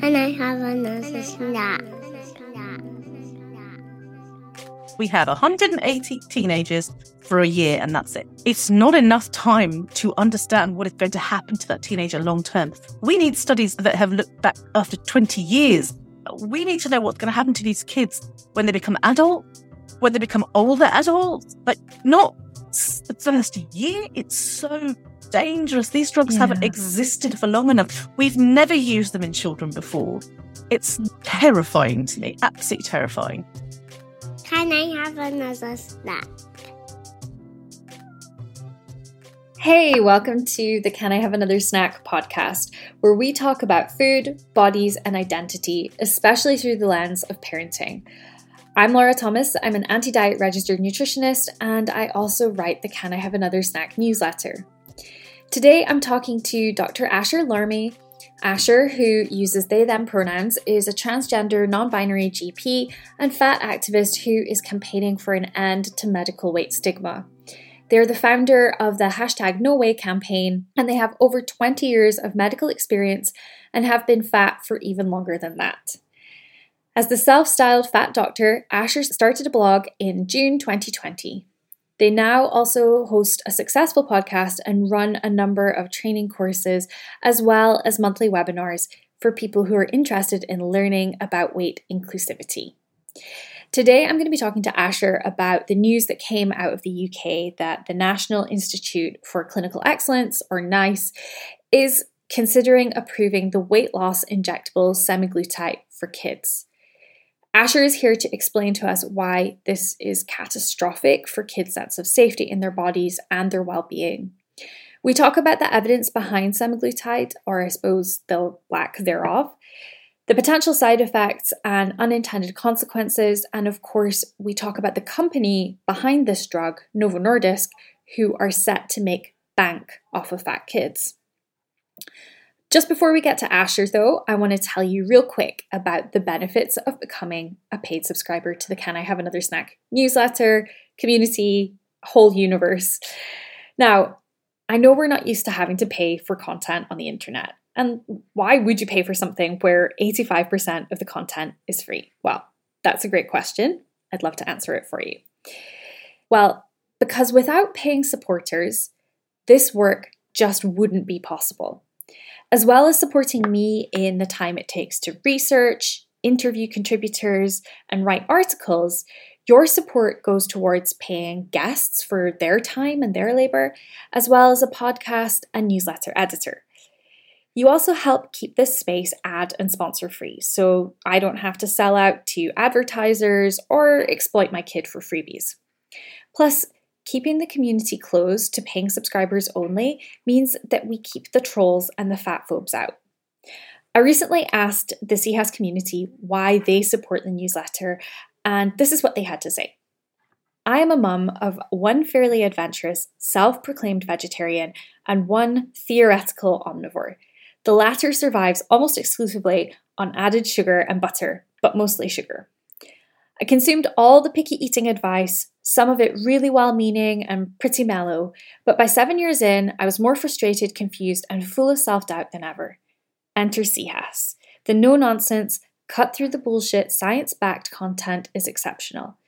Can I have another snack? We have 180 teenagers for a year, and that's it. It's not enough time to understand what is going to happen to that teenager long term. We need studies that have looked back after 20 years. We need to know what's going to happen to these kids when they become adult, when they become older adults, but not the first year. It's so dangerous. These drugs yeah. haven't existed for long enough. We've never used them in children before. It's terrifying to me, absolutely terrifying. Can I have another snack? Hey, welcome to the Can I Have Another Snack podcast, where we talk about food, bodies, and identity, especially through the lens of parenting. I'm Laura Thomas. I'm an anti diet registered nutritionist, and I also write the Can I Have Another Snack newsletter. Today, I'm talking to Dr. Asher Larmie. Asher, who uses they them pronouns, is a transgender non binary GP and fat activist who is campaigning for an end to medical weight stigma. They're the founder of the hashtag NoWeigh campaign, and they have over 20 years of medical experience and have been fat for even longer than that. As the self styled fat doctor, Asher started a blog in June 2020. They now also host a successful podcast and run a number of training courses as well as monthly webinars for people who are interested in learning about weight inclusivity. Today, I'm going to be talking to Asher about the news that came out of the UK that the National Institute for Clinical Excellence, or NICE, is considering approving the weight loss injectable semaglutide for kids. Asher is here to explain to us why this is catastrophic for kids' sense of safety in their bodies and their well being. We talk about the evidence behind semaglutide, or I suppose the lack thereof, the potential side effects and unintended consequences, and of course, we talk about the company behind this drug, Novo Nordisk, who are set to make bank off of fat kids. Just before we get to Asher, though, I want to tell you real quick about the benefits of becoming a paid subscriber to the Can I Have Another Snack newsletter, community, whole universe. Now, I know we're not used to having to pay for content on the internet. And why would you pay for something where 85% of the content is free? Well, that's a great question. I'd love to answer it for you. Well, because without paying supporters, this work just wouldn't be possible as well as supporting me in the time it takes to research, interview contributors, and write articles, your support goes towards paying guests for their time and their labor, as well as a podcast and newsletter editor. You also help keep this space ad and sponsor free, so I don't have to sell out to advertisers or exploit my kid for freebies. Plus, Keeping the community closed to paying subscribers only means that we keep the trolls and the fat phobes out. I recently asked the CIHAS community why they support the newsletter, and this is what they had to say. I am a mum of one fairly adventurous, self proclaimed vegetarian and one theoretical omnivore. The latter survives almost exclusively on added sugar and butter, but mostly sugar. I consumed all the picky eating advice, some of it really well meaning and pretty mellow, but by seven years in, I was more frustrated, confused, and full of self doubt than ever. Enter CIHAS. The no nonsense, cut through the bullshit, science backed content is exceptional.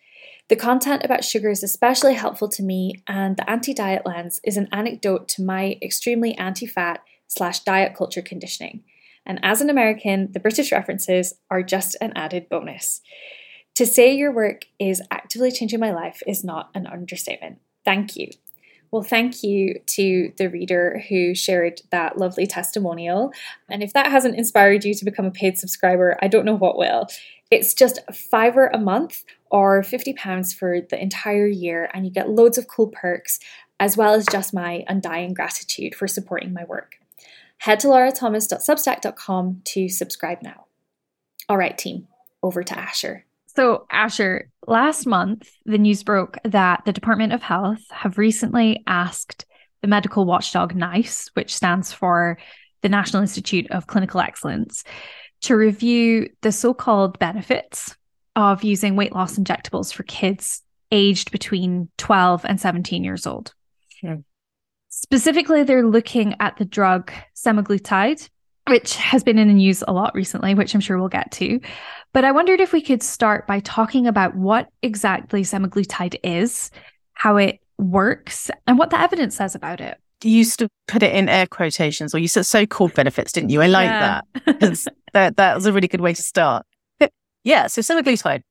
The content about sugar is especially helpful to me, and the anti diet lens is an anecdote to my extremely anti fat slash diet culture conditioning. And as an American, the British references are just an added bonus. To say your work is actively changing my life is not an understatement. Thank you. Well, thank you to the reader who shared that lovely testimonial. And if that hasn't inspired you to become a paid subscriber, I don't know what will. It's just a fiver a month or £50 for the entire year, and you get loads of cool perks, as well as just my undying gratitude for supporting my work. Head to laurathomas.substack.com to subscribe now. All right, team, over to Asher. So, Asher, last month, the news broke that the Department of Health have recently asked the medical watchdog NICE, which stands for the National Institute of Clinical Excellence, to review the so called benefits of using weight loss injectables for kids aged between 12 and 17 years old. Hmm. Specifically, they're looking at the drug semaglutide, which has been in the news a lot recently, which I'm sure we'll get to. But I wondered if we could start by talking about what exactly semaglutide is, how it works, and what the evidence says about it. You used to put it in air quotations, or you said so-called benefits, didn't you? I like Yeah. that. that that was a really good way to start. But yeah, so semaglutide,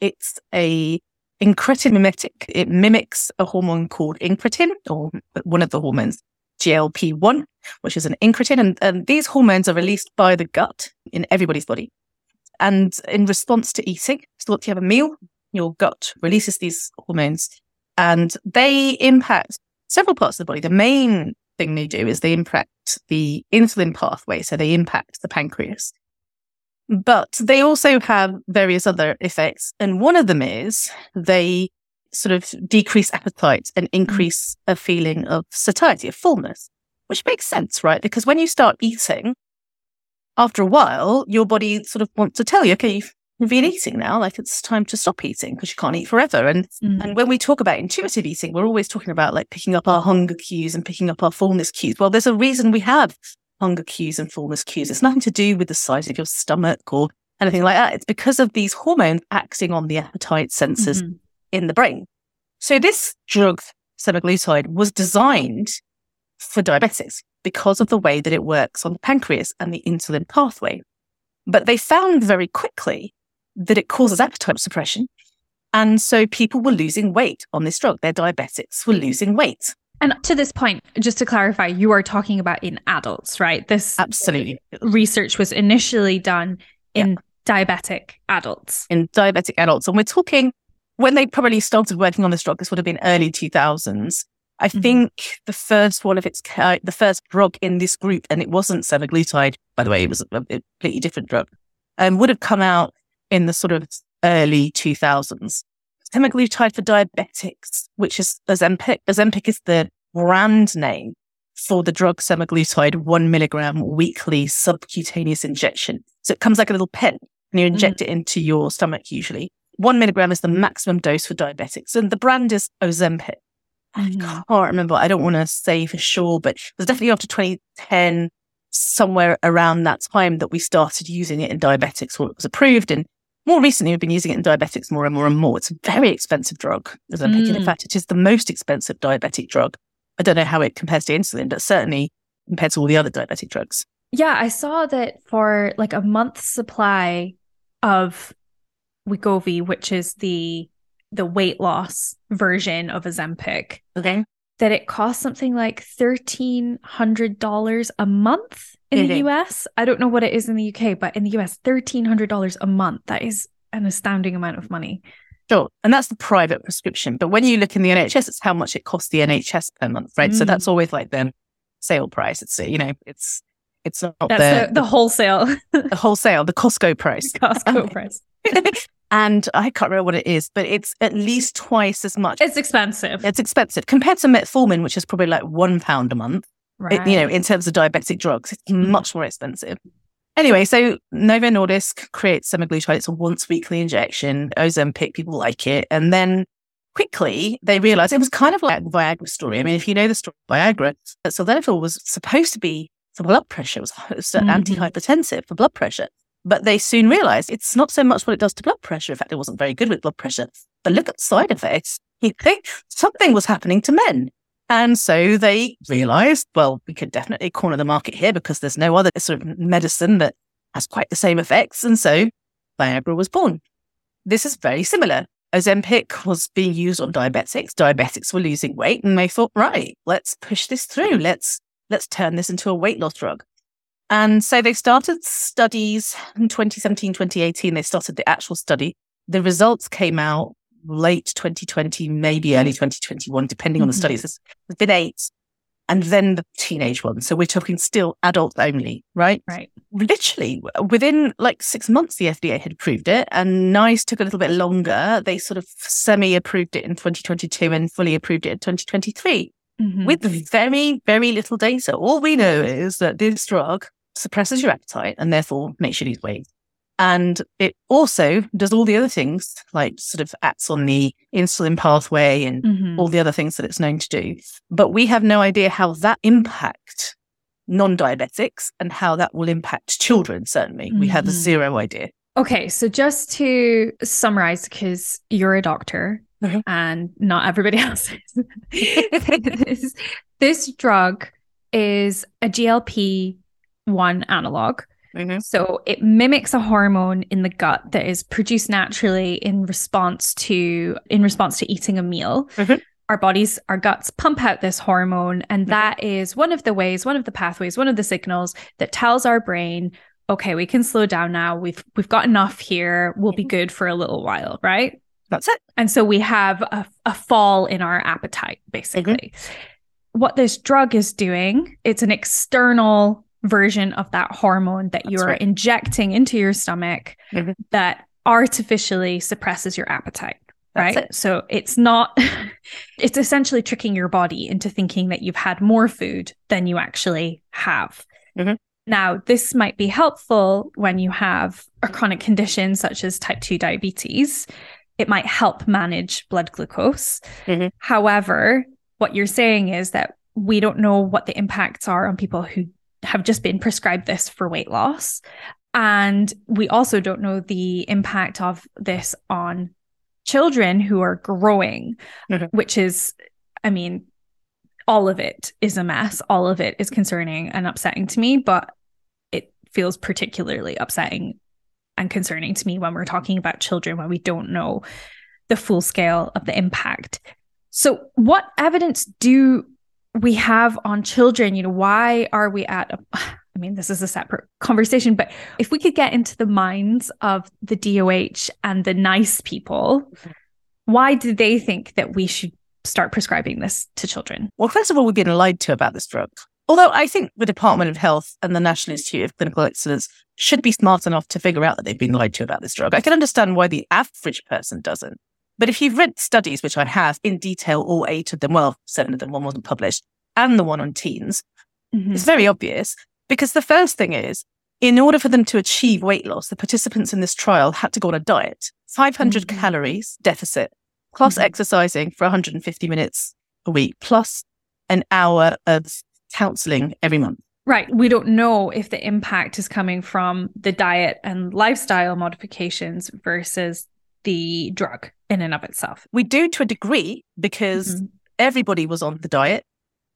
it's a incretin mimetic. It mimics a hormone called incretin, or one of the hormones, GLP-1, which is an incretin. And, and these hormones are released by the gut in everybody's body. And in response to eating, so if you have a meal, your gut releases these hormones and they impact several parts of the body. The main thing they do is they impact the insulin pathway. So they impact the pancreas. But they also have various other effects. And one of them is they sort of decrease appetite and increase a feeling of satiety, of fullness, which makes sense, right? Because when you start eating, after a while, your body sort of wants to tell you, okay, you've been eating now, like it's time to stop eating because you can't eat forever. And Mm. and when we talk about intuitive eating, we're always talking about like picking up our hunger cues and picking up our fullness cues. Well, there's a reason we have hunger cues and fullness cues. It's nothing to do with the size of your stomach or anything like that. It's because of these hormones acting on the appetite sensors Mhm. In the brain. So this drug, semaglutide, was designed for diabetics because of the way that it works on the pancreas and the insulin pathway. But they found very quickly that it causes appetite suppression. And so people were losing weight on this drug. Their diabetics were losing weight. And to this point, just to clarify, you are talking about in adults, right? This Absolutely. research was initially done in diabetic adults. in diabetic adults. And we're talking when they probably started working on this drug, this would have been early 2000s. I Mhm. think the first one of its, ki- the first drug in this group, and it wasn't semaglutide, by the way, it was a, a completely different drug, um, would have come out in the sort of early 2000s. Semaglutide for diabetics, which is Ozempic. Ozempic is the brand name for the drug semaglutide, one milligram weekly subcutaneous injection. So it comes like a little pen and you inject it into your stomach usually. One milligram is the maximum dose for diabetics, and the brand is Ozempic. I Mhm. can't remember. I don't want to say for sure, but it was definitely after 2010, somewhere around that time that we started using it in diabetics, or it was approved. And more recently, we've been using it in diabetics more and more and more. It's a very expensive drug, Ozempic. And in Mm. fact, it is the most expensive diabetic drug. I don't know how it compares to insulin, but certainly compared to all the other diabetic drugs. Yeah, I saw that for like a month's supply of Wegovy, which is the the weight loss version of Ozempic, Okay. that it costs something like thirteen hundred dollars a month in the Mhm. US. I don't know what it is in the UK, but in the US, thirteen hundred dollars a month. That is an astounding amount of money. Sure. And that's the private prescription. But when you look in the NHS, it's how much it costs the NHS per month, right? So Mm. that's always like the sale price. It's, you know, it's, it's not That's the, the, the wholesale the wholesale, the Costco price. Costco price. and I can't remember what it is, but it's at least twice as much. It's expensive. It's expensive compared to metformin, which is probably like one pound a month. It- you know, in terms of diabetic drugs, it's much more expensive. Anyway, so Novo Nordisk creates semaglutide. It's a once weekly injection. Ozempic, people like it. And then quickly they realized it was kind of like Viagra story. I mean, if you know the story of Viagra, that sildenafil was supposed to be for blood pressure. It was, it was Mhm. antihypertensive for blood pressure. But they soon realized it's not so much what it does to blood pressure. In fact, it wasn't very good with blood pressure. But look at the side effects. You think something was happening to men. And so they realized, well, we could definitely corner the market here because there's no other sort of medicine that has quite the same effects. And so Viagra was born. This is very similar. Ozempic was being used on diabetics. Diabetics were losing weight and they thought, right, let's push this through. Let's, let's turn this into a weight loss drug. And so they started studies in 2017, 2018. They started the actual study. The results came out late 2020, maybe early 2021, depending on the Mhm. studies. There's there's been eight. And then the teenage one. So we're talking still adult only, right? right. Literally within like six months, the FDA had approved it and NICE took a little bit longer. They sort of semi approved it in 2022 and fully approved it in 2023 Mhm. with very, very little data. All we know is that this drug suppresses your appetite and therefore makes you lose weight. And it also does all the other things, like sort of acts on the insulin pathway and Mhm. all the other things that it's known to do. But we have no idea how that impact non-diabetics and how that will impact children. Certainly, we have Mhm. zero idea. Okay, so just to summarize, because you're a doctor Mhm. and not everybody else is, this, this drug is a GLP 1 analog. Mhm. So it mimics a hormone in the gut that is produced naturally in response to in response to eating a meal. Mhm. Our bodies, our guts pump out this hormone, and Mhm. that is one of the ways, one of the pathways, one of the signals that tells our brain, okay, we can slow down now. We've we've got enough here. We'll be good for a little while, right? That's it. And so we have a, a fall in our appetite, basically. What this drug is doing, it's an external version of that hormone that That's you're right. injecting into your stomach Mhm. that artificially suppresses your appetite. That's right. it. So it's not, it's essentially tricking your body into thinking that you've had more food than you actually have. Mhm. Now, this might be helpful when you have a chronic condition such as type 2 diabetes. It might help manage blood glucose. Mhm. However, what you're saying is that we don't know what the impacts are on people who have just been prescribed this for weight loss. And we also don't know the impact of this on children who are growing, Mhm. which is, I mean, all of it is a mess. All of it is concerning and upsetting to me, but it feels particularly upsetting and concerning to me when we're talking about children when we don't know the full scale of the impact. So, what evidence do we have on children? You know, why are we at a, I mean, this is a separate conversation, but if we could get into the minds of the DOH and the NICE people, why do they think that we should start prescribing this to children? Well, first of all, we've been lied to about this drug. Although I think the Department of Health and the National Institute of Clinical Excellence should be smart enough to figure out that they've been lied to about this drug. I can understand why the average person doesn't. But if you've read studies, which I have in detail, all eight of them, well, seven of them, one wasn't published, and the one on teens, it's very obvious because the first thing is, in order for them to achieve weight loss, the participants in this trial had to go on a diet, 500 Mhm. calories deficit, plus Mhm. exercising for 150 minutes a week, plus an hour of counseling every month. Right. We don't know if the impact is coming from the diet and lifestyle modifications versus the drug in and of itself. We do to a degree because Mhm. everybody was on the diet.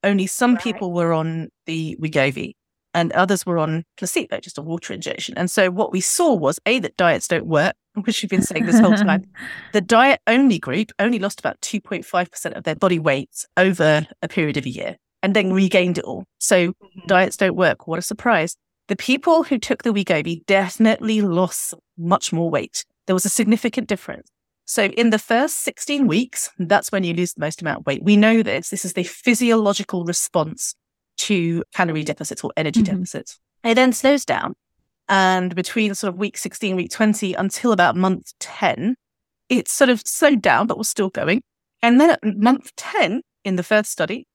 Only some Right. people were on the Wegovy and others were on placebo, just a water injection. And so what we saw was A, that diets don't work, which we've been saying this whole time. The diet only group only lost about 2.5% of their body weight over a period of a year and then regained it all. So diets don't work. What a surprise. The people who took the Wegovy definitely lost much more weight. There was a significant difference. So in the first 16 weeks, that's when you lose the most amount of weight. We know this. This is the physiological response to calorie deficits or energy Mhm. deficits. It then slows down. And between sort of week 16, week 20 until about month 10, it's sort of slowed down, but was still going. And then at month 10 in the first study,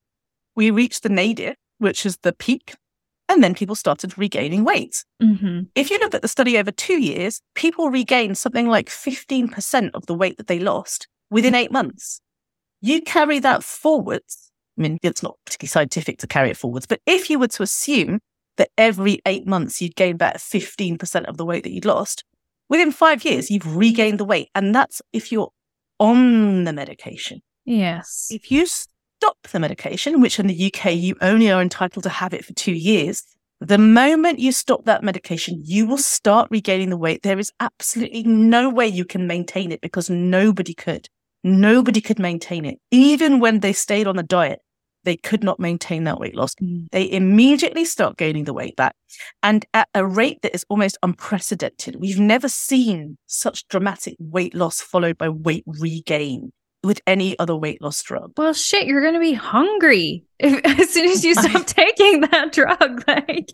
we reached the nadir, which is the peak. And then people started regaining weight. Mhm. If you look at the study over two years, people regained something like 15% of the weight that they lost within eight months. You carry that forwards. I mean, it's not particularly scientific to carry it forwards, but if you were to assume that every eight months you'd gain back 15% of the weight that you'd lost, within five years, you've regained the weight. And that's if you're on the medication. Yes. If you stop the medication, which in the UK you only are entitled to have it for two years, the moment you stop that medication, you will start regaining the weight. There is absolutely no way you can maintain it because nobody could. Nobody could maintain it. Even when they stayed on the diet, they could not maintain that weight loss. Mm. They immediately start gaining the weight back and at a rate that is almost unprecedented. We've never seen such dramatic weight loss followed by weight regain with any other weight loss drug. Well, shit, you're going to be hungry if, as soon as you stop taking that drug. Like,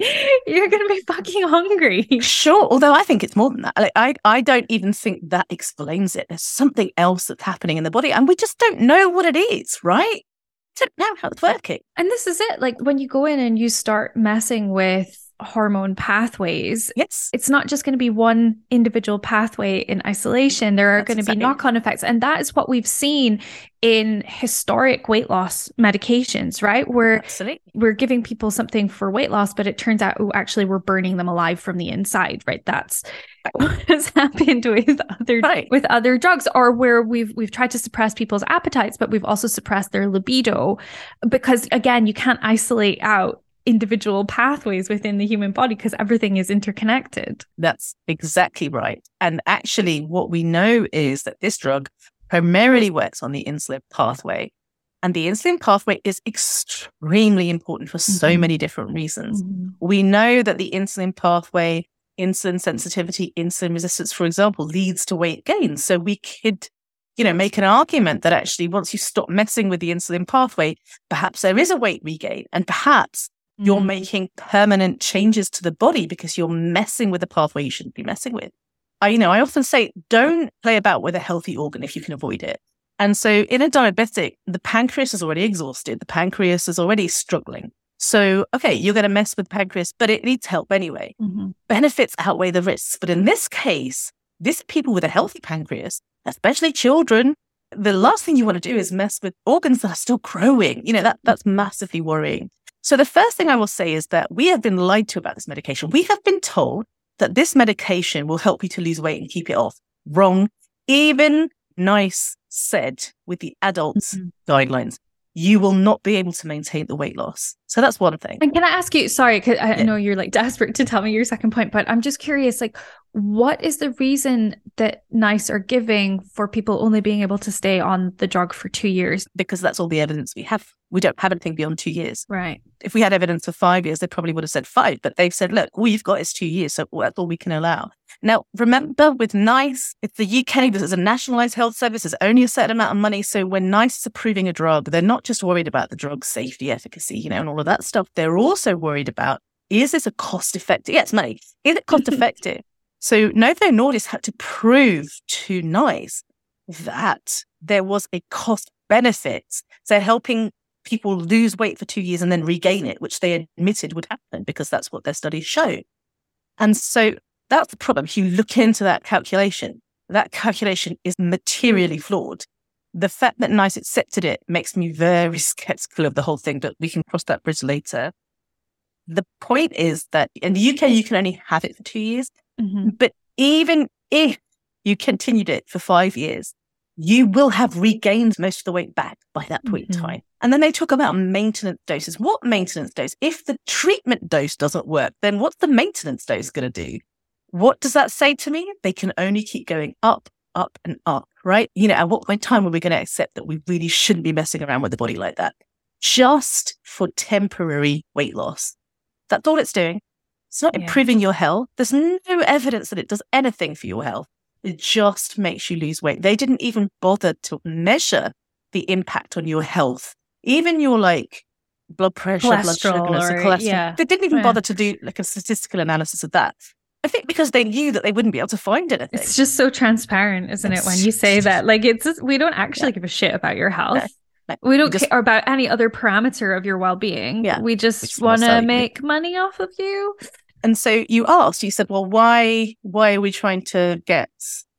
you're going to be fucking hungry. Sure, although I think it's more than that. Like, I, I don't even think that explains it. There's something else that's happening in the body, and we just don't know what it is, right? Don't know how it's working. And this is it. Like, when you go in and you start messing with hormone pathways, Yes. it's not just going to be one individual pathway in isolation. There are That's going to exactly- be knock on effects. And that is what we've seen in historic weight loss medications, right? Where Absolutely. we're giving people something for weight loss, but it turns out, oh, actually, we're burning them alive from the inside, right? That's what has happened with other Right. with other drugs, or where we've we've tried to suppress people's appetites, but we've also suppressed their libido, because again, you can't isolate out individual pathways within the human body because everything is interconnected. That's exactly right. And actually, what we know is that this drug primarily works on the insulin pathway. And the insulin pathway is extremely important for so Mhm. many different reasons. We know that the insulin pathway, insulin sensitivity, insulin resistance, for example, leads to weight gain. So we could, you know, make an argument that actually once you stop messing with the insulin pathway, perhaps there is a weight regain and perhaps you're Mm. making permanent changes to the body because you're messing with the pathway you shouldn't be messing with. I, you know, I often say, don't play about with a healthy organ if you can avoid it. And so in a diabetic, the pancreas is already exhausted. The pancreas is already struggling. So, okay, you're going to mess with pancreas, but it needs help anyway. Mhm. Benefits outweigh the risks. But in this case, this people with a healthy pancreas, especially children, the last thing you want to do is mess with organs that are still growing. You know, that that's massively worrying. So the first thing I will say is that we have been lied to about this medication. We have been told that this medication will help you to lose weight and keep it off. Wrong. Even NICE said with the adults Mhm. guidelines, you will not be able to maintain the weight loss. So that's one thing. And can I ask you, sorry, 'cause I Yeah. know you're like desperate to tell me your second point, but I'm just curious, like, what is the reason that NICE are giving for people only being able to stay on the drug for two years? because that's all the evidence we have. We don't have anything beyond two years. Right. If we had evidence for five years, they probably would have said five, but they've said, look, all you've got is two years. So that's all we can allow. Now, remember with NICE, it's the UK, this is a nationalized health service. There's only a certain amount of money. So when NICE is approving a drug, they're not just worried about the drug's safety, efficacy, you know, and all of that stuff. They're also worried about, is this a cost effective? Yes, money. Is it cost effective? So Novo Nordisk had to prove to NICE that there was a cost benefit. So helping people lose weight for two years and then regain it, which they admitted would happen because that's what their studies show. And so that's the problem. If you look into that calculation, that calculation is materially flawed. The fact that NICE accepted it makes me very skeptical of the whole thing, but we can cross that bridge later. The point is that in the UK, you can only have it for two years. Mhm. But even if you continued it for five years, you will have regained most of the weight back by that point in Mhm. time. And then they talk about maintenance doses. What maintenance dose? If the treatment dose doesn't work, then what's the maintenance dose going to do? What does that say to me? They can only keep going up, up, and up, right? You know, at what point in time are we going to accept that we really shouldn't be messing around with the body like that? Just for temporary weight loss. That's all it's doing. It's not Yeah. improving your health. There's no evidence that it does anything for your health. It just makes you lose weight. They didn't even bother to measure the impact on your health, even your like blood pressure, blood sugar, Cholesterol or- cholesterol. yeah. They didn't even Yeah. bother to do like a statistical analysis of that. I think because they knew that they wouldn't be able to find anything. It's just so transparent, isn't it? When you say just- that, like, it's just, we don't actually give a shit about your health. No, We don't just- care about any other parameter of your well-being. Yeah, we just want to you. make money off of you. And so you asked, you said, well, why, why are we trying to get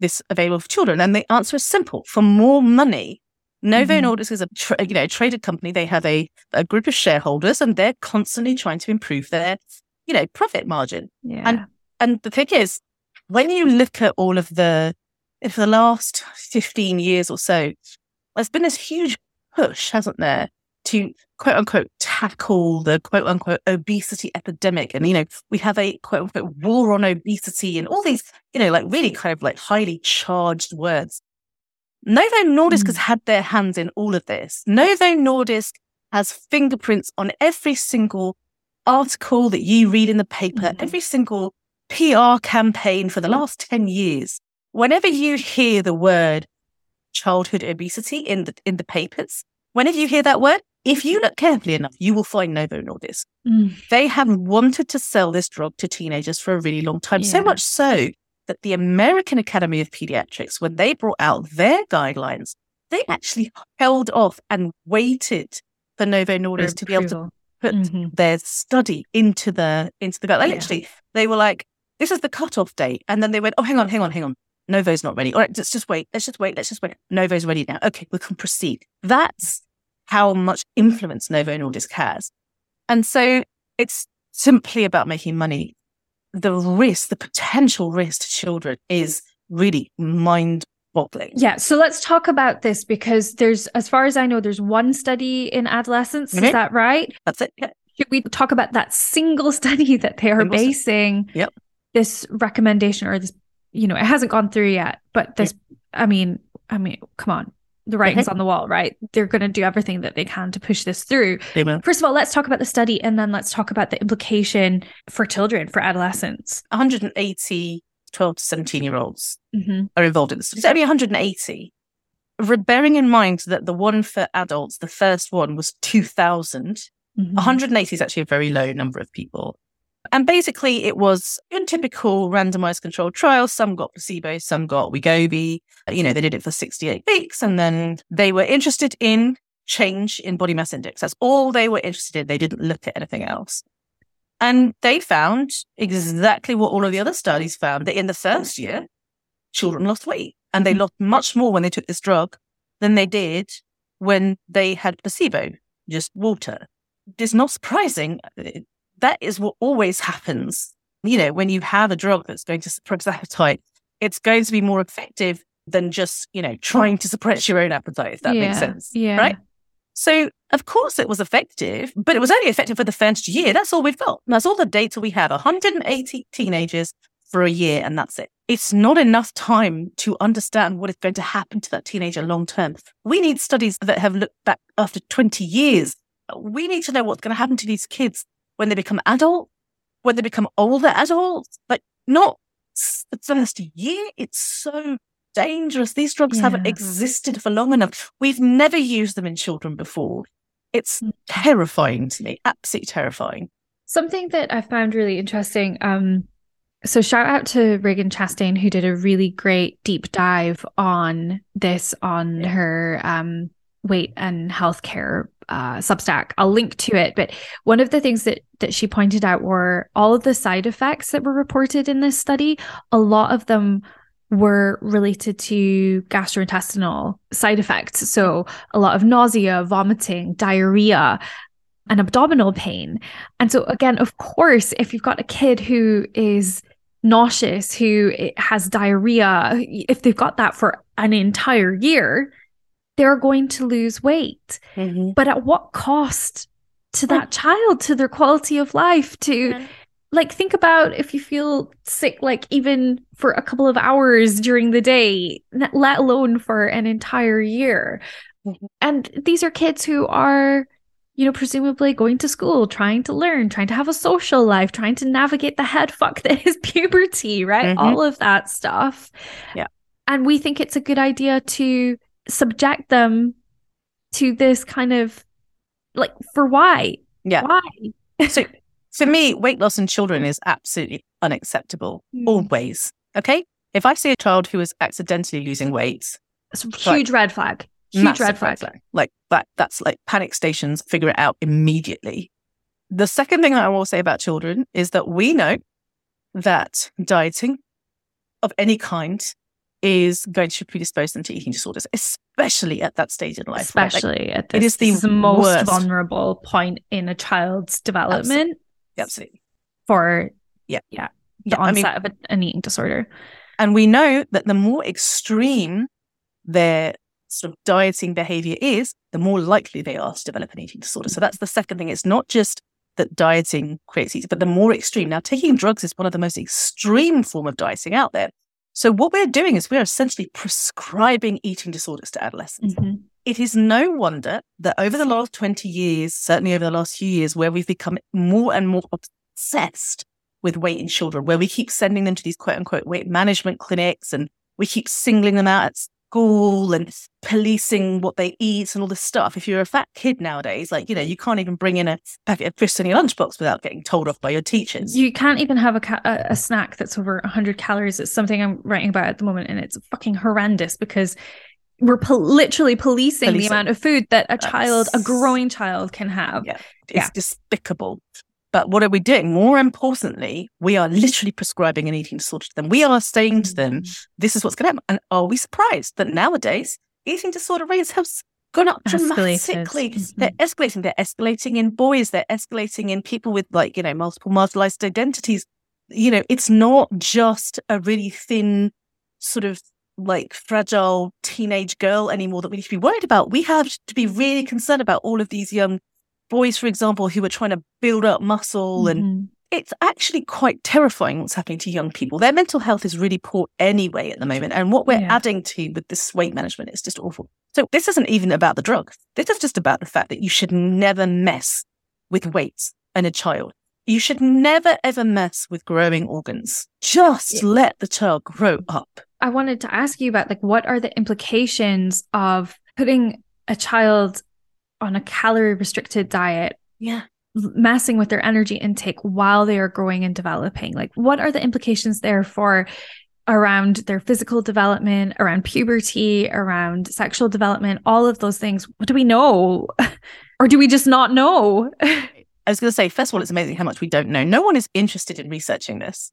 this available for children? And the answer is simple: for more money. Novo Mhm. Nordisk is a tra- you know traded company. They have a, a group of shareholders, and they're constantly trying to improve their you know profit margin. Yeah. And the thing is, when you look at all of the for the last fifteen years or so, there's been this huge push, hasn't there, to quote unquote tackle the quote unquote obesity epidemic. And, you know, we have a quote unquote war on obesity and all these, you know, like really kind of like highly charged words. Novo Nordisk Mm. has had their hands in all of this. Novo Nordisk has fingerprints on every single article that you read in the paper, Mhm. every single PR campaign for the last 10 years. Whenever you hear the word childhood obesity in the in the papers, whenever you hear that word, if you look carefully enough, you will find Novo Nordisk. Mm. They have wanted to sell this drug to teenagers for a really long time. So much so that the American Academy of Pediatrics, when they brought out their guidelines, they actually held off and waited for Novo Nordisk to be able to put Mhm. their study into the into the gut. Like, Yeah. Literally, they were like, "This is the cutoff date," and then they went, "Oh, hang on, hang on, hang on. Novo's not ready. All right, let's just wait. Let's just wait. Let's just wait. Novo's ready now. Okay, we can proceed." That's how much influence Novo Nordisk has, and so it's simply about making money. The risk, the potential risk to children, is really mind-boggling. Yeah, so let's talk about this because there's, as far as I know, there's one study in adolescents. Okay. Is that right? That's it. Yeah. Should we talk about that single study that they are Single basing Yep. This recommendation or this, you know, it hasn't gone through yet, but this, I mean, I mean, come on, the writing's on the wall, right? They're going to do everything that they can to push this through. Will. First of all, let's talk about the study and then let's talk about the implication for children, for adolescents. 180 12 to 17 year olds hmm are involved in this. It's only 180. Bearing in mind that the one for adults, the first one was 2,000. Mm-hmm. 180 is actually a very low number of people. And basically, it was a typical randomized controlled trial. Some got placebo, some got Wegovy. You know, they did it for 68 weeks, and then they were interested in change in body mass index. That's all they were interested in. They didn't look at anything else. And they found exactly what all of the other studies found that in the first year, children lost weight and they Mhm. lost much more when they took this drug than they did when they had placebo, just water. It's not surprising. That is what always happens. You know, when you have a drug that's going to suppress appetite, it's going to be more effective than just, you know, trying to suppress your own appetite, if that makes sense. yeah. Right? So, of course, it was effective, but it was only effective for the first year. That's all we've got. That's all the data we have 180 teenagers for a year, and that's it. It's not enough time to understand what is going to happen to that teenager long term. We need studies that have looked back after 20 years. We need to know what's going to happen to these kids when they become adult, when they become older adults, but not the first year. It's so dangerous. These drugs haven't existed for long enough. We've never used them in children before. It's Mm. terrifying to me, absolutely terrifying. Something that I found really interesting. Um, so shout out to Ragen Chastain who did a really great deep dive on this on Yeah. her um, weight and healthcare uh, Substack. I'll link to it. But one of the things that that she pointed out were all of the side effects that were reported in this study. A lot of them were related to gastrointestinal side effects. So a lot of nausea, vomiting, diarrhea, and abdominal pain. And so, again, of course, if you've got a kid who is nauseous, who has diarrhea, if they've got that for an entire year, they're going to lose weight. But at what cost to that child, to their quality of life, to Yeah. like think about if you feel sick, like even for a couple of hours during the day, let alone for an entire year. Mhm. And these are kids who are, you know, presumably going to school, trying to learn, trying to have a social life, trying to navigate the head fuck that is puberty, right? Mhm. All of that stuff. Yeah. And we think it's a good idea to subject them to this kind of like for why? Yeah. Why? So for me, weight loss in children is absolutely unacceptable, Mm. always. Okay. If I see a child who is accidentally losing weight, It's a huge red flag. Huge red flag. Like that, that's like panic stations, figure it out immediately. The second thing I will say about children is that we know that dieting of any kind is going to predispose them to eating disorders, especially at that stage in life. right? Like, Especially at this, is the is the most vulnerable point in a child's development absolutely. for Yeah. yeah the Yeah, I mean, onset of a, an eating disorder. And we know that the more extreme their sort of dieting behavior is, the more likely they are to develop an eating disorder. So that's the second thing. It's not just that dieting creates eating, but the more extreme. Now, taking drugs is one of the most extreme form of dieting out there. So what we're doing is we're essentially prescribing eating disorders to adolescents. Mhm. It is no wonder that over the last 20 years, certainly over the last few years, where we've become more and more obsessed with weight in children, where we keep sending them to these quote unquote weight management clinics and we keep singling them out at school and policing what they eat and all this stuff. If you're a fat kid nowadays, like, you know, you can't even bring in a packet of crisps in your lunchbox without getting told off by your teachers. You can't even have a, ca- a snack that's over 100 calories. It's something I'm writing about at the moment, and it's fucking horrendous because we're pol- literally policing, the amount of food that a child, a growing child, can have. Yeah. It's Yeah. despicable. But what are we doing? More importantly, we are literally prescribing an eating disorder to them. We are saying to them, this is what's going to happen. And are we surprised that nowadays eating disorder rates have gone up dramatically? Mhm. They're escalating. They're escalating in boys. They're escalating in people with like, you know, multiple marginalized identities. You know, it's not just a really thin sort of like fragile teenage girl anymore that we need to be worried about. We have to be really concerned about all of these young boys, for example, who are trying to build up muscle and Mhm. it's actually quite terrifying what's happening to young people. Their mental health is really poor anyway at the moment. And what we're Yeah. adding to with this weight management is just awful. So this isn't even about the drug. This is just about the fact that you should never mess with weight and a child. You should never ever mess with growing organs. Just Yeah. let the child grow up. I wanted to ask you about like what are the implications of putting a child on a calorie restricted diet Yeah. messing with their energy intake while they are growing and developing like what are the implications there for around their physical development around puberty around sexual development all of those things what do we know or do we just not know I was going to say, first of all, it's amazing how much we don't know. No one is interested in researching this.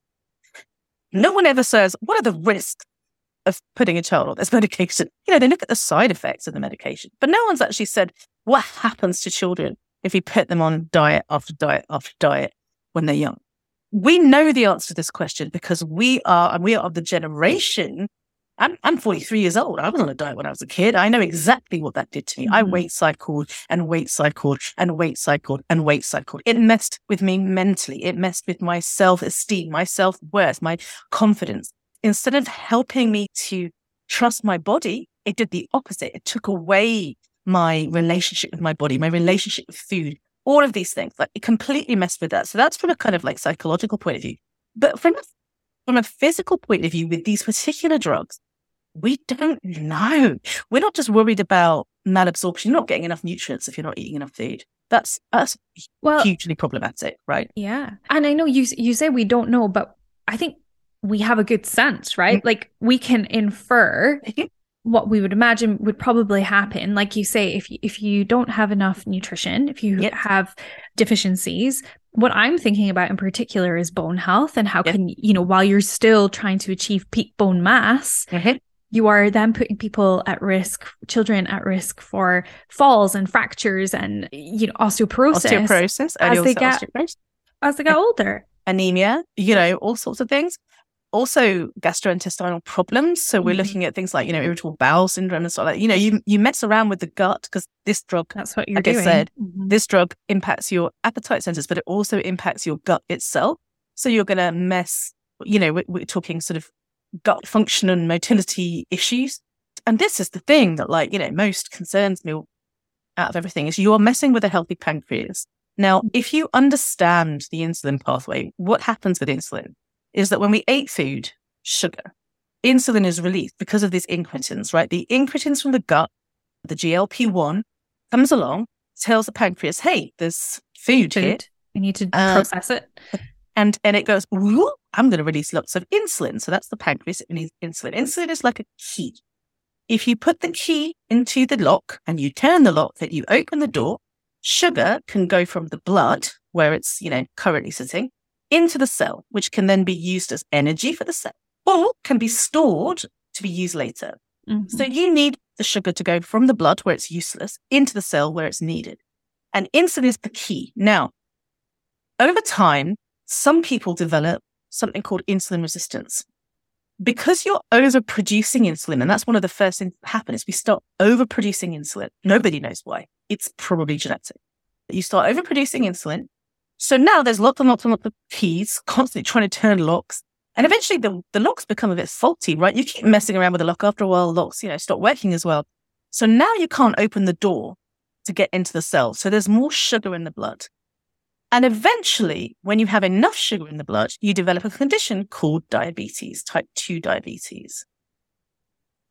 No one ever says, what are the risks of putting a child on this medication? You know, they look at the side effects of the medication, but no one's actually said, what happens to children if you put them on diet after diet after diet when they're young? We know the answer to this question because we are, and we are of the generation. I'm, I'm 43 years old. I was on a diet when I was a kid. I know exactly what that did to me. I Mhm. weight cycled and weight cycled and weight cycled and weight cycled. It messed with me mentally. It messed with my self esteem, my self worth, my confidence. Instead of helping me to trust my body, it did the opposite. It took away my relationship with my body, my relationship with food, all of these things. Like it completely messed with that. So that's from a kind of like psychological point of view. But from a, from a physical point of view, with these particular drugs, we don't know. We're not just worried about malabsorption. You're not getting enough nutrients if you're not eating enough food. That's that's well hugely problematic, right? Yeah. And I know you you say we don't know, but I think we have a good sense, right? Mm-hmm. Like we can infer mm-hmm. what we would imagine would probably happen. Like you say, if you, if you don't have enough nutrition, if you Yep. have deficiencies, what I'm thinking about in particular is bone health and how Yep. can you know while you're still trying to achieve peak bone mass, mm-hmm. you are then putting people at risk, children at risk for falls and fractures and you know osteoporosis, Osteoporosis, as they get osteoporosis, as they get older. anemia, you know, all sorts of things. Also, gastrointestinal problems. So we're Mhm. looking at things like, you know, irritable bowel syndrome and stuff like that. You know, you you mess around with the gut because this drug That's what you're Like I doing. said, Mhm. this drug impacts your appetite centers, but it also impacts your gut itself. So you're going to mess, you know, we're, we're talking sort of gut function and motility issues. And this is the thing that, like, you know, most concerns me out of everything is you are messing with a healthy pancreas. Now, if you understand the insulin pathway, what happens with insulin is that when we ate food, sugar, insulin is released because of these incretins, right? The incretins from the gut, the GLP 1 comes along, tells the pancreas, hey, there's food, here. We need to Uh, process it. And, and it goes, I'm going to release lots of insulin. So that's the pancreas. It needs insulin. Insulin is like a key. If you put the key into the lock and you turn the lock, that you open the door, sugar can go from the blood, where it's, you know, currently sitting, into the cell, which can then be used as energy for the cell or can be stored to be used later. Mhm. So you need the sugar to go from the blood where it's useless into the cell where it's needed. And insulin is the key. Now, over time, some people develop something called insulin resistance. Because you're overproducing insulin, and that's one of the first things that happen is we start overproducing insulin. Nobody knows why. It's probably genetic. You start overproducing insulin. So now there's lots and lots and lots of keys constantly trying to turn locks. And eventually the, the locks become a bit faulty, right? You keep messing around with the lock after a while, locks, you know, stop working as well. So now you can't open the door to get into the cell. So there's more sugar in the blood. And eventually, when you have enough sugar in the blood, you develop a condition called diabetes, type 2 diabetes.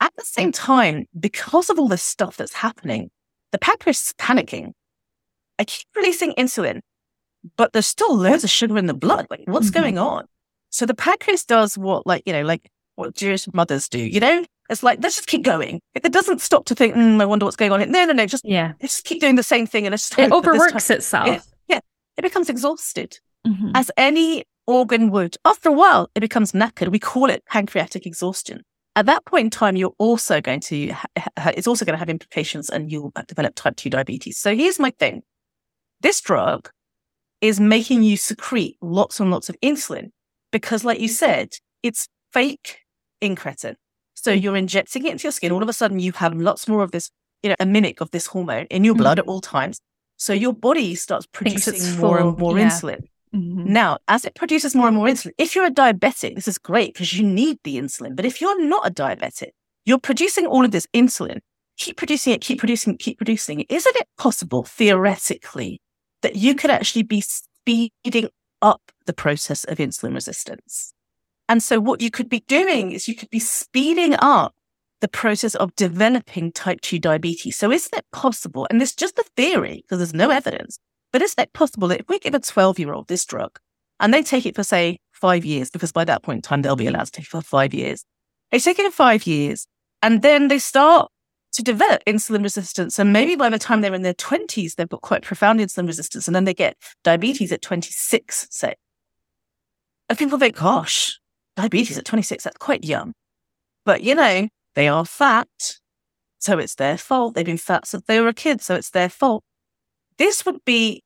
At the same time, because of all this stuff that's happening, the pancreas is panicking. I keep releasing insulin, but there's still loads of sugar in the blood. Like, what's Mhm. going on? So the pancreas does what, like, you know, like what Jewish mothers do, you know? It's like, let's just keep going. It doesn't stop to think, mm, I wonder what's going on. No, no, no, just Yeah. let's just keep doing the same thing and just It this time- overworks itself. it it becomes exhausted, Mhm. as any organ would. After a while, it becomes knackered. We call it pancreatic exhaustion. At that point in time, you're also going to, ha- ha- it's also going to have implications and you'll develop type 2 diabetes. So here's my thing. This drug is making you secrete lots and lots of insulin because, like you said, it's fake incretin. So you're injecting it into your skin. All of a sudden, you have lots more of this, you know, a mimic of this hormone in your blood at all times. So your body starts producing more and more yeah. insulin. Mhm. Now, as it produces more and more insulin, if you're a diabetic, this is great because you need the insulin. But if you're not a diabetic, you're producing all of this insulin, keep producing it, keep producing keep producing it. Isn't it possible, theoretically, that you could actually be speeding up the process of insulin resistance? And so, what you could be doing is you could be speeding up the process of developing type 2 diabetes. So, isn't it possible? And is just a theory because there's no evidence but is it possible that if we give a 12 year old this drug and they take it for, say, five years, because by that point in time, they'll be allowed to take it for five years, they take it for five years and then they start to develop insulin resistance. And maybe by the time they're in their 20s, they've got quite profound insulin resistance. And then they get diabetes at 26, say. And people think, gosh, diabetes at 26, that's quite young. But, you know, they are fat. So it's their fault. They've been fat since they were a kid. So it's their fault this would be,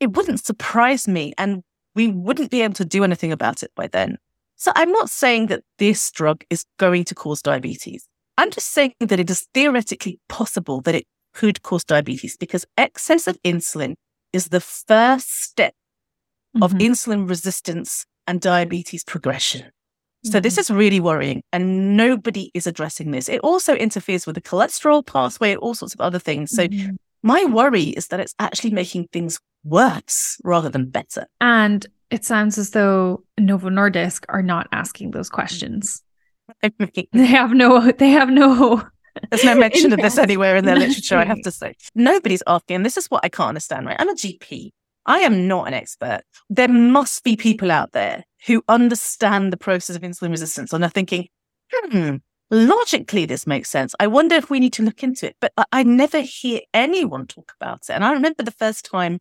it wouldn't surprise me and we wouldn't be able to do anything about it by then. So I'm not saying that this drug is going to cause diabetes. I'm just saying that it is theoretically possible that it could cause diabetes because excess of insulin is the first step of Mhm. insulin resistance and diabetes progression. So this is really worrying and nobody is addressing this. It also interferes with the cholesterol pathway and all sorts of other things. So Mhm. my worry is that it's actually making things worse rather than better. And it sounds as though Novo Nordisk are not asking those questions. They have no, they have no. There's no mention of this anywhere in their literature, I have to say. Nobody's asking. And this is what I can't understand, right? I'm a GP. I am not an expert. There must be people out there who understand the process of insulin resistance and are thinking, hmm, logically this makes sense. I wonder if we need to look into it. But I, I never hear anyone talk about it. And I remember the first time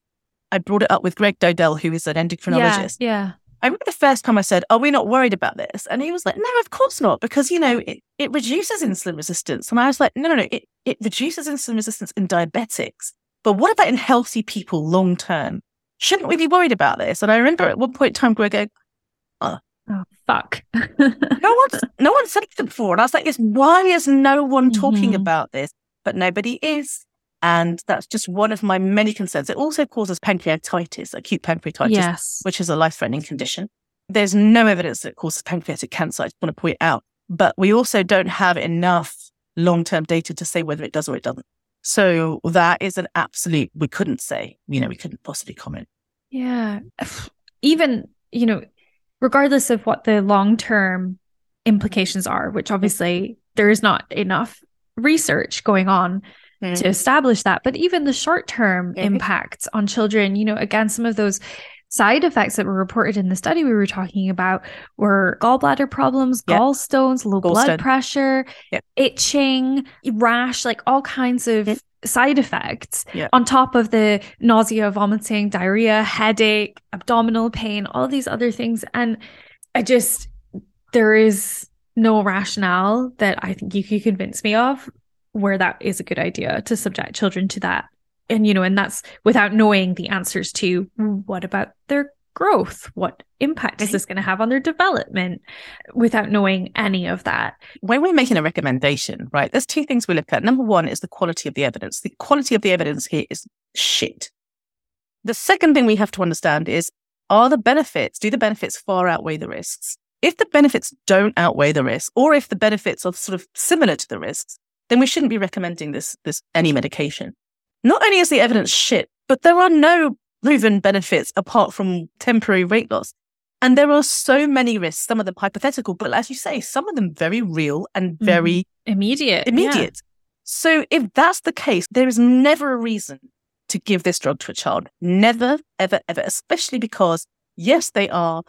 I brought it up with Greg Dodell, who is an endocrinologist. Yeah, yeah. I remember the first time I said, Are we not worried about this? And he was like, No, of course not, because, you know, it, it reduces insulin resistance. And I was like, No, no, no, it, it reduces insulin resistance in diabetics. But what about in healthy people long term? Shouldn't we be worried about this? And I remember at one point in time, Greg going, Oh, fuck. No one's, no one said it before. And I was like, yes, Why is no one talking Mhm. about this? But nobody is. And that's just one of my many concerns. It also causes pancreatitis, acute pancreatitis, yes. which is a life threatening condition. There's no evidence that it causes pancreatic cancer. I just want to point out. But we also don't have enough long term data to say whether it does or it doesn't. So that is an absolute, we couldn't say, you know, we couldn't possibly comment. Yeah. Even, you know, regardless of what the long term implications are, which obviously there is not enough research going on Mm. to establish that, but even the short term Mhm. impacts on children, you know, again, some of those side effects that were reported in the study we were talking about were gallbladder problems, Yeah. gallstones, low blood pressure, Yeah. itching, rash, like all kinds of side effects on top of the nausea, vomiting, diarrhea, headache, abdominal pain, all these other things. And I just, there is no rationale that I think you could convince me of where that is a good idea to subject children to that. And, you know, and that's without knowing the answers to what about their growth? What impact is this going to have on their development without knowing any of that? When we're making a recommendation, right, there's two things we look at. Number one is the quality of the evidence. The quality of the evidence here is shit. The second thing we have to understand is are the benefits, do the benefits far outweigh the risks? If the benefits don't outweigh the risks, or if the benefits are sort of similar to the risks, then we shouldn't be recommending this, this any medication. Not only is the evidence shit, but there are no proven benefits apart from temporary weight loss. And there are so many risks, some of them hypothetical, but as you say, some of them very real and mm-hmm. very Immediate. yeah. immediate. So if that's the case, there is never a reason to give this drug to a child. Never, ever, ever, especially because yes, they are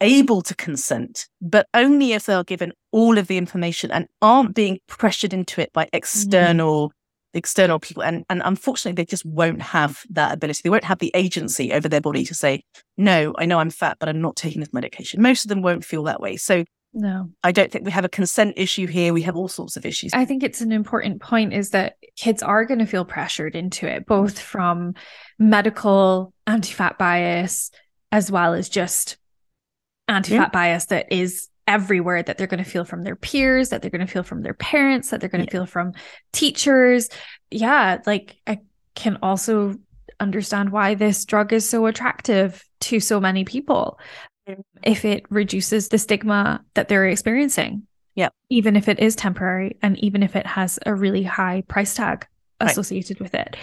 able to consent, but only if they are given all of the information and aren't being pressured into it by mm. external external people. And, and unfortunately, they just won't have that ability. They won't have the agency over their body to say, no, I know I'm fat, but I'm not taking this medication. Most of them won't feel that way. So no. I don't think we have a consent issue here. We have all sorts of issues. I think it's an important point is that kids are going to feel pressured into it, both from medical anti fat bias as well as just anti fat yeah. bias that is everywhere that they're going to feel from their peers, that they're going to feel from their parents, that they're going to yeah. feel from teachers. Yeah. Like I can also understand why this drug is so attractive to so many people if it reduces the stigma that they're experiencing. Yeah. Even if it is temporary and even if it has a really high price tag associated right. with it.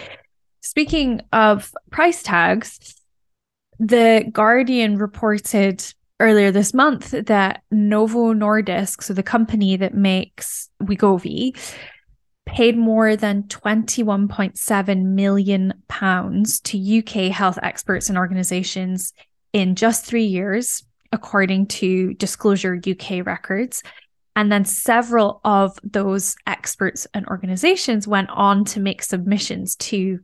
Speaking of price tags, the Guardian reported earlier this month that Novo Nordisk, so the company that makes Wegovy, paid more than 21.7 million pounds to UK health experts and organizations in just three years, according to Disclosure UK records. And then several of those experts and organizations went on to make submissions to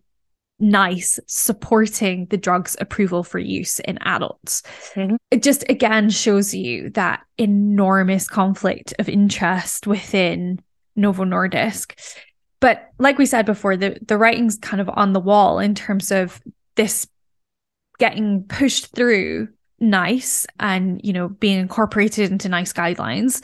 NICE supporting the drug's approval for use in adults. Mm-hmm. It just again shows you that enormous conflict of interest within Novo Nordisk. But like we said before, the, the writing's kind of on the wall in terms of this getting pushed through NICE and you know being incorporated into NICE guidelines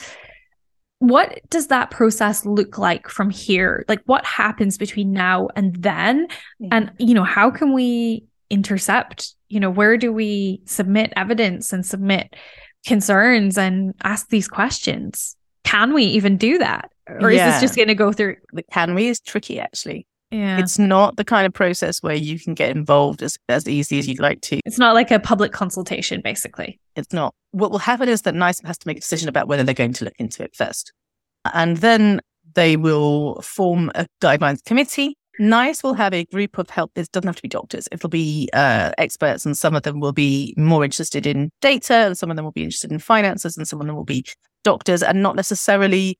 what does that process look like from here? Like what happens between now and then? Yeah. and you know how can we intercept? You know where do we submit evidence and submit concerns and ask these questions? Can we even do that? Or yeah. is this just going to go through the can we is tricky actually yeah. It's not the kind of process where you can get involved as, as easy as you'd like to. It's not like a public consultation, basically. It's not. What will happen is that NICE has to make a decision about whether they're going to look into it first. And then they will form a guidelines committee. NICE will have a group of help. It doesn't have to be doctors. It'll be uh, experts, and some of them will be more interested in data, and some of them will be interested in finances, and some of them will be doctors, and not necessarily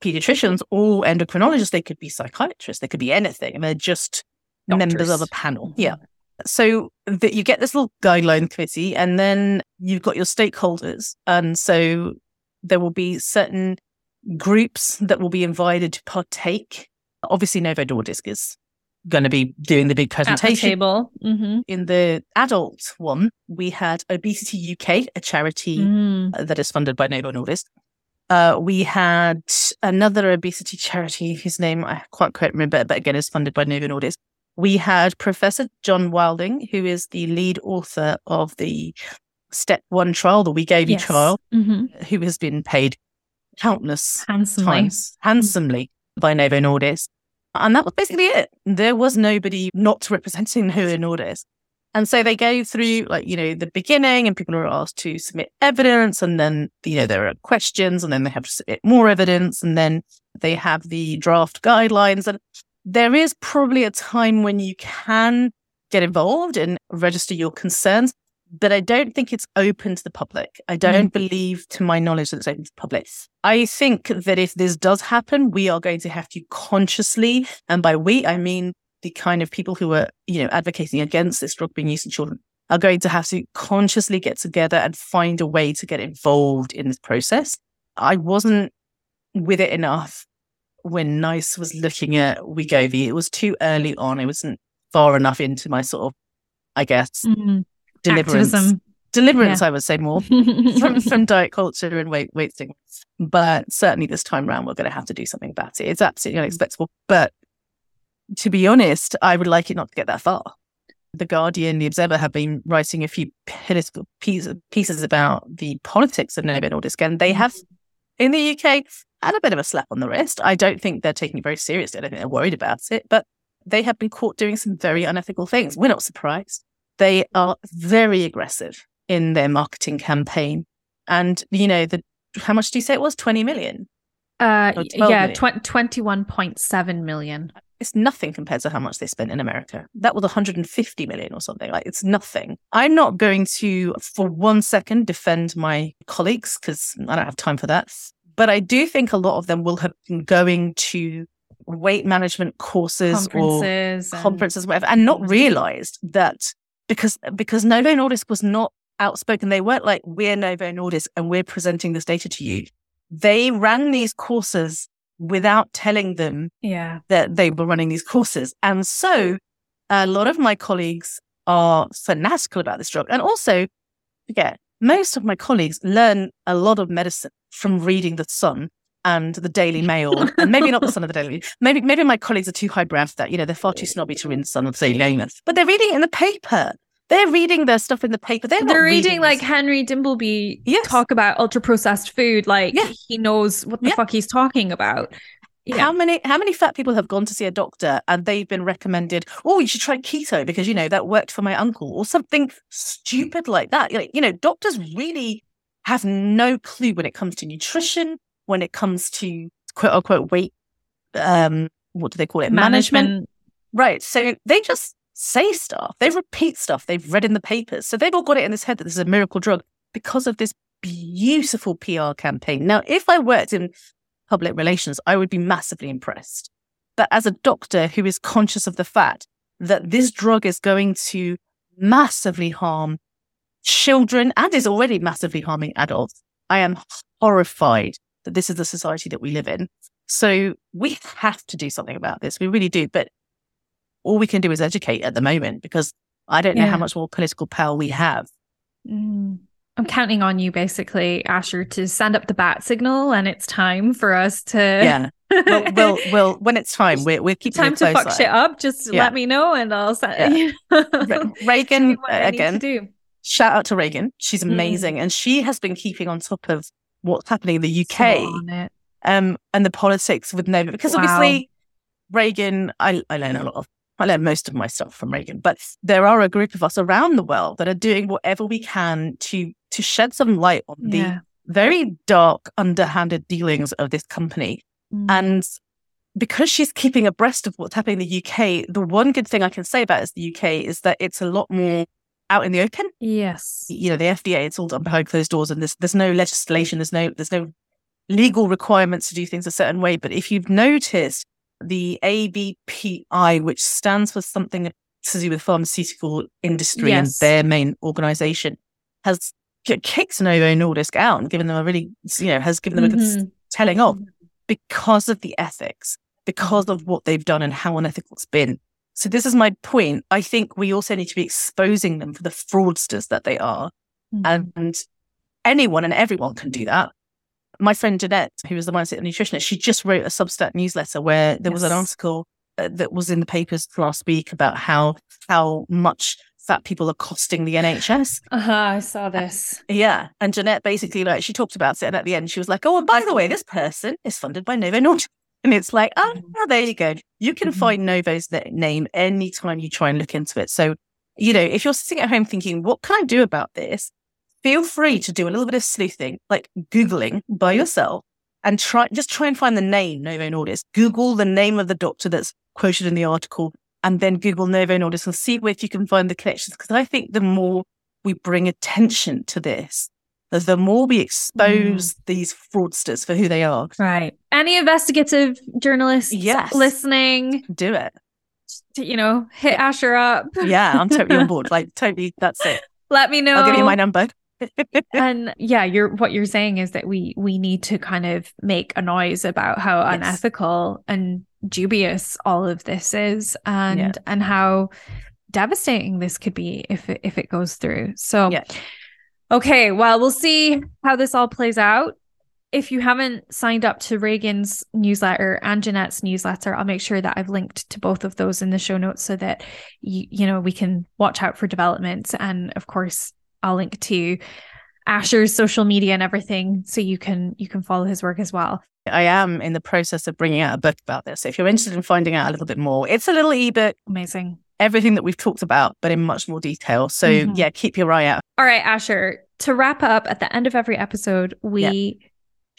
pediatricians or endocrinologists. They could be psychiatrists. They could be anything. And they're just Doctors. members of a panel. Yeah. So that you get this little guideline committee and then you've got your stakeholders. And so there will be certain groups that will be invited to partake. Obviously, Novo Nordisk is going to be doing the big presentation. The table. Mm-hmm. In the adult one, we had Obesity UK, a charity mm. that is funded by Novo Nordisk, uh, we had another obesity charity whose name I quite can't quite remember, but again is funded by Novo Nordisk. We had Professor John Wilding, who is the lead author of the Step One trial, the Wegovy yes. You trial, mm-hmm. who has been paid countless handsomely, times, handsomely by Novo Nordisk. And that was basically it. There was nobody not representing Novo Nordisk. And so they go through like, you know, the beginning and people are asked to submit evidence and then, you know, there are questions and then they have to submit more evidence and then they have the draft guidelines. And there is probably a time when you can get involved and register your concerns, but I don't think it's open to the public. I don't mm. believe, to my knowledge, that it's open to the public. I think that if this does happen, we are going to have to consciously, and by we, I mean the kind of people who are, you know, advocating against this drug being used in children are going to have to consciously get together and find a way to get involved in this process. I wasn't with it enough when NICE was looking at Wegovy. It was too early on. It wasn't far enough into my sort of, I guess, mm-hmm. deliverance. Activism. Deliverance, yeah. I would say more from, from diet culture and weight weight stigma. But certainly this time around, we're going to have to do something about it. It's absolutely unacceptable. But to be honest, I would like it not to get that far. The Guardian, The Observer have been writing a few political pieces, pieces about the politics of Novo Nordisk, and they have, in the UK, had a bit of a slap on the wrist. I don't think they're taking it very seriously. I don't think they're worried about it, but they have been caught doing some very unethical things. We're not surprised. They are very aggressive in their marketing campaign. And, you know, the how much do you say it was? 20 million? Uh, yeah? Tw- 21.7 million it's nothing compared to how much they spent in America. That was 150 million or something. Like it's nothing. I'm not going to, for one second, defend my colleagues because I don't have time for that. But I do think a lot of them will have been going to weight management courses Conferences or and- conferences, whatever, and not mm-hmm. realized that because because Novo Nordisk was not outspoken. They weren't like, we're Novo Nordisk and we're presenting this data to you. They ran these courses without telling them Yeah. that they were running these courses. And so a lot of my colleagues are fanatical about this drug. And also, yeah, most of my colleagues learn a lot of medicine from reading The Sun and the Daily Mail, and maybe not the Sun of the Daily Mail. Maybe maybe my colleagues are too highbrow for that. You know, they're far too snobby to read the Sun of the Daily Mail, but they're reading it in the paper. They're reading their stuff in the paper. They're, They're reading like. Henry Dimbleby Yes. talk about ultra processed food, like Yeah. he knows what the Yeah. fuck he's talking about. Yeah. How many how many fat people have gone to see a doctor and they've been recommended, oh, you should try keto because you know that worked for my uncle or something stupid like that. Like, you know, doctors really have no clue when it comes to nutrition, when it comes to quote unquote weight um what do they call it? management. Right. So they just say stuff. They repeat stuff they've read in the papers. So they've all got it in this head that this is a miracle drug because of this beautiful PR campaign. Now, if I worked in public relations, I would be massively impressed. But as a doctor who is conscious of the fact that this drug is going to massively harm children and is already massively harming adults, I am horrified that this is the society that we live in. So we have to do something about this. We really do. But all we can do is educate at the moment because I don't know Yeah. how much more political power we have. Mm. I'm counting on you, basically, Asher, to send up the bat signal, and it's time for us to. Yeah. well, well, well, when it's time, we're, we're keeping time to fuck eye. shit up. Just Yeah. let me know, and I'll Yeah. send. Re- Ragen, what I need to again, shout out to Ragen. She's Mm. amazing. And she has been keeping on top of what's happening in the UK um, and the politics with Novo. Because Wow. obviously, Ragen, I, I learn a lot of, I learned most of my stuff from Ragen, but there are a group of us around the world that are doing whatever we can to to shed some light on Yeah. the very dark, underhanded dealings of this company. Mm. And because she's keeping abreast of what's happening in the UK, the one good thing I can say about is the UK is that it's a lot more out in the open. yes. You know, the FDA, it's all done behind closed doors and there's there's no legislation, there's no there's no legal requirements to do things a certain way. But if you've noticed the ABPI, which stands for something to do with pharmaceutical industry and their main organization, has kicked Novo Nordisk out and given them a really, you know, has given them a good Mhm. telling off because of the ethics, because of what they've done and how unethical it's been. So this is my point. I think we also need to be exposing them for the fraudsters that they are. Mhm. And anyone and everyone can do that. My friend Jeanette, who was the mindset nutritionist, she just wrote a Substack newsletter where there was an article uh, that was in the papers last week about how how much fat people are costing the NHS. Uh-huh, I saw this. Yeah. And Jeanette basically like she talked about it and at the end she was like, Oh, and by the way, this person is funded by Novo Nordisk. And it's like, oh, Mhm. there you go. You can Mhm. find Novo's na- name anytime you try and look into it. So, you know, if you're sitting at home thinking, what can I do about this? Feel free to do a little bit of sleuthing, like Googling by yourself and try, just try and find the name Novo Nordisk. Google the name of the doctor that's quoted in the article and then Google Novo Nordisk and see if you can find the connections. Because I think the more we bring attention to this, the- more we expose mm. these fraudsters for who they are. Right. Any investigative journalists Yes. listening, Do it. you know, hit Asher up. Yeah, I'm totally on board. Like, totally, that's it. Let me know. I'll give you my number. and yeah, you're what you're saying is that we we need to kind of make a noise about how Yes. unethical and dubious all of this is and Yeah. and how devastating this could be if it, if it goes through. So Yeah. okay, well, we'll see how this all plays out. If you haven't signed up to Ragen's newsletter and Jeanette's newsletter, I'll make sure that I've linked to both of those in the show notes so that you you know we can watch out for developments. And of course, I'll link to Asher's social media and everything so you can you can follow his work as well. I am in the process of bringing out a book about this. If you're interested in finding out a little bit more, it's a little ebook, Amazing. everything that we've talked about, but in much more detail. So Mhm. yeah, keep your eye out. All right, Asher, to wrap up at the end of every episode, we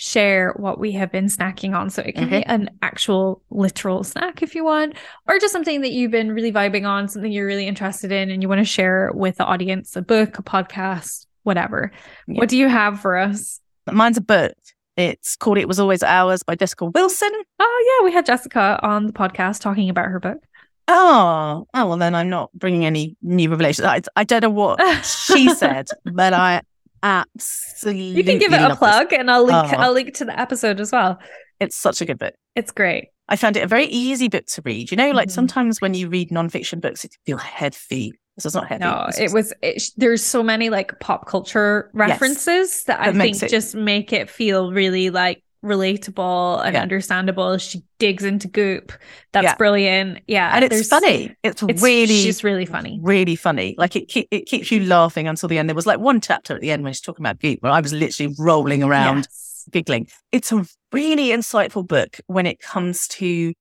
share what we have been snacking on. So it can be mm-hmm. an actual literal snack if you want, or just something that you've been really vibing on, something you're really interested in and you want to share with the audience, a book, a podcast, whatever. Yeah. What do you have for us? Mine's a book. It's called It Was Always Ours by Jessica Wilson. Oh, yeah. We had Jessica on the podcast talking about her book. Oh, oh well, then I'm not bringing any new revelations. I, I don't know what she said, but I absolutely You can give it a plug this. and I'll link Oh. I'll link to the episode as well. It's such a good book. It's great. I found it a very easy book to read. You know, like Mhm. sometimes when you read nonfiction books, it can feel heavy. This is not heavy. No, it was it, there's so many like pop culture references that I think it- just make it feel really like relatable and Yeah. understandable. She digs into goop. That's Yeah. brilliant. Yeah. and it's funny. It's, It's really, she's really funny. really funny. Like it, keep, it keeps you laughing until the end. There was like one chapter at the end when she's talking about goop, where I was literally rolling around Yes. giggling. It's a really insightful book when it comes to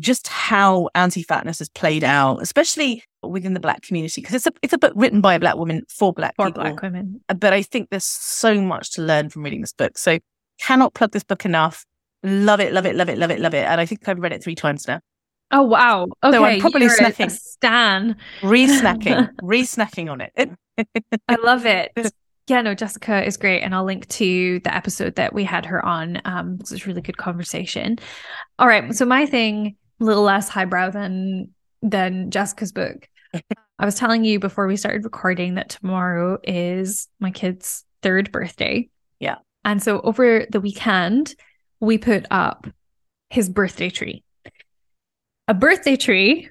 just how anti-fatness is played out, especially within the black community, because it's a it's a book written by a black woman for black For people. black women. But I think there's so much to learn from reading this book. So cannot plug this book enough. Love it, love it, love it, love it, love it. And I think I've read it three times now. Oh wow. Okay. I'm probably you're a- a snacking. Stan. Re-snacking, re-snacking on it. I love it. Yeah, no, Jessica is great. And I'll link to the episode that we had her on. Um, because it's a really good conversation. All right. So my thing, a little less highbrow than than Jessica's book. I was telling you before we started recording that tomorrow is my kid's third birthday. And so over the weekend, we put up his birthday tree. A birthday tree,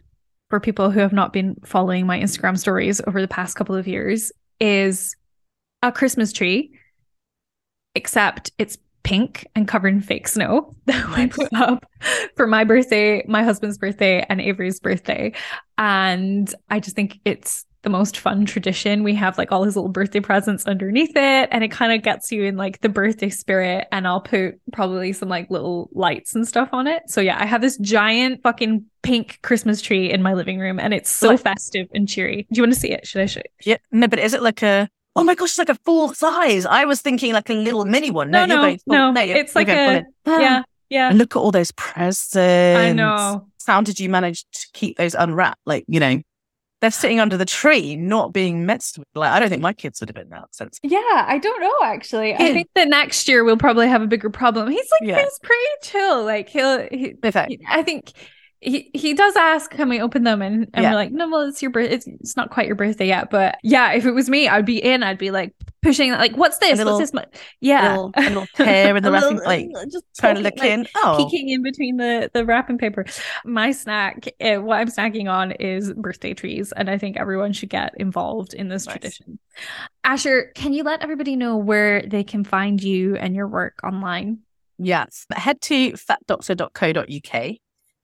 for people who have not been following my Instagram stories over the past couple of years, is a Christmas tree, except it's pink and covered in fake snow that we put up for my birthday, my husband's birthday, and Avery's birthday. And I just think it's the most fun tradition. We have like all his little birthday presents underneath it, and it kind of gets you in like the birthday spirit. And I'll put probably some like little lights and stuff on it. So yeah, I have this giant fucking pink Christmas tree in my living room, and it's so Like- festive and cheery. Do you want to see it? Should I show you? yeah, no, but is it like a? Oh my gosh, it's like a full size. I was thinking like a little mini one. No, no, going full- no, you're- it's like a- Ah, Yeah, yeah. And look at all those presents. I know. How did you manage to keep those unwrapped? Like, you know, they're sitting under the tree, not being messed with. Like, I don't think my kids would have been that sense. Yeah, I don't know actually. I think that next year we'll probably have a bigger problem. He's like Yeah. he's pretty chill. Like he'll he, he- I think he he does ask can we open them and, and Yeah. we're like no well it's your birth it's, it's not quite your birthday yet but yeah if it was me I'd be in I'd be like pushing like what's this little- what's this yeah little, a little tear in the wrapping, little- like just trying to look like, in. Oh, peeking in between the the wrapping paper. My snack, uh, what I'm snacking on is birthday trees, and I think everyone should get involved in this Nice. tradition. Asher, can you let everybody know where they can find you and your work online? Yes. Head to fatdoctor.co.uk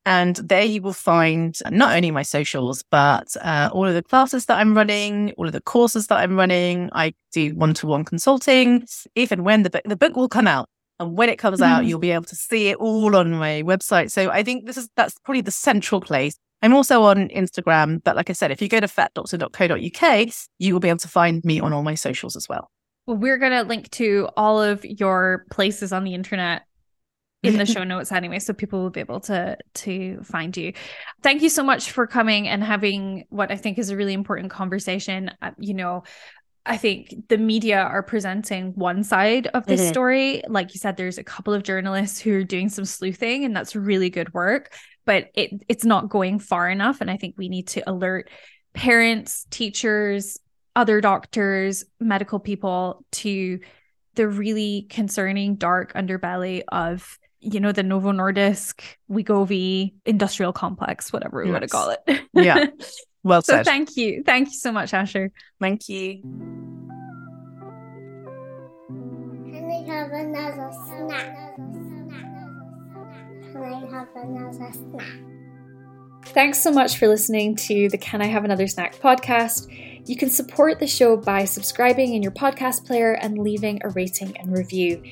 and there you will find not only my socials, but uh, all of the classes that I'm running, all of the courses that I'm running. I do one to one consulting. If and when the book, the book will come out. And when it comes out, Mhm. you'll be able to see it all on my website. So I think this is that's probably the central place. I'm also on Instagram, but like I said, if you go to fatdoctor.co.uk, you will be able to find me on all my socials as well. Well, we're going to link to all of your places on the internet in the show notes anyway so people will be able to to find you thank you so much for coming and having what i think is a really important conversation uh, you know I think the media are presenting one side of this Mhm. story. Like you said, there's a couple of journalists who are doing some sleuthing, and that's really good work. But it it's not going far enough, and I think we need to alert parents, teachers, other doctors, medical people to the really concerning dark underbelly of you know the Novo Nordisk, Wegovy industrial complex, whatever we want to call it. Yeah. Well so said. thank you, thank you so much, Asher. Thank you. Can I have another snack? Can I have another snack? Thanks so much for listening to the Can I Have Another Snack podcast. You can support the show by subscribing in your podcast player and leaving a rating and review.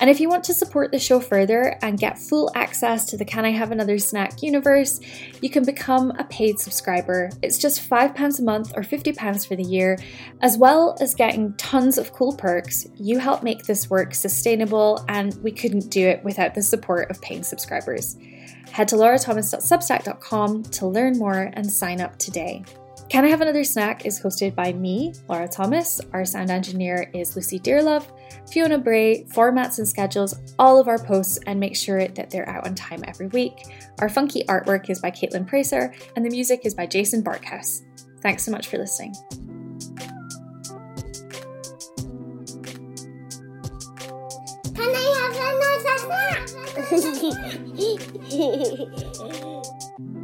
And if you want to support the show further and get full access to the Can I Have Another Snack universe, you can become a paid subscriber. It's just £5 a month or £50 for the year, as well as getting tons of cool perks. You help make this work sustainable, and we couldn't do it without the support of paying subscribers. Head to laurathomas.substack.com to learn more and sign up today. Can I Have Another Snack is hosted by me, Laura Thomas. Our sound engineer is Lucy Dearlove. Fiona Bray formats and schedules all of our posts and makes sure that they're out on time every week. Our funky artwork is by Caitlin Pracer, and the music is by Jason Barkhouse. Thanks so much for listening. Can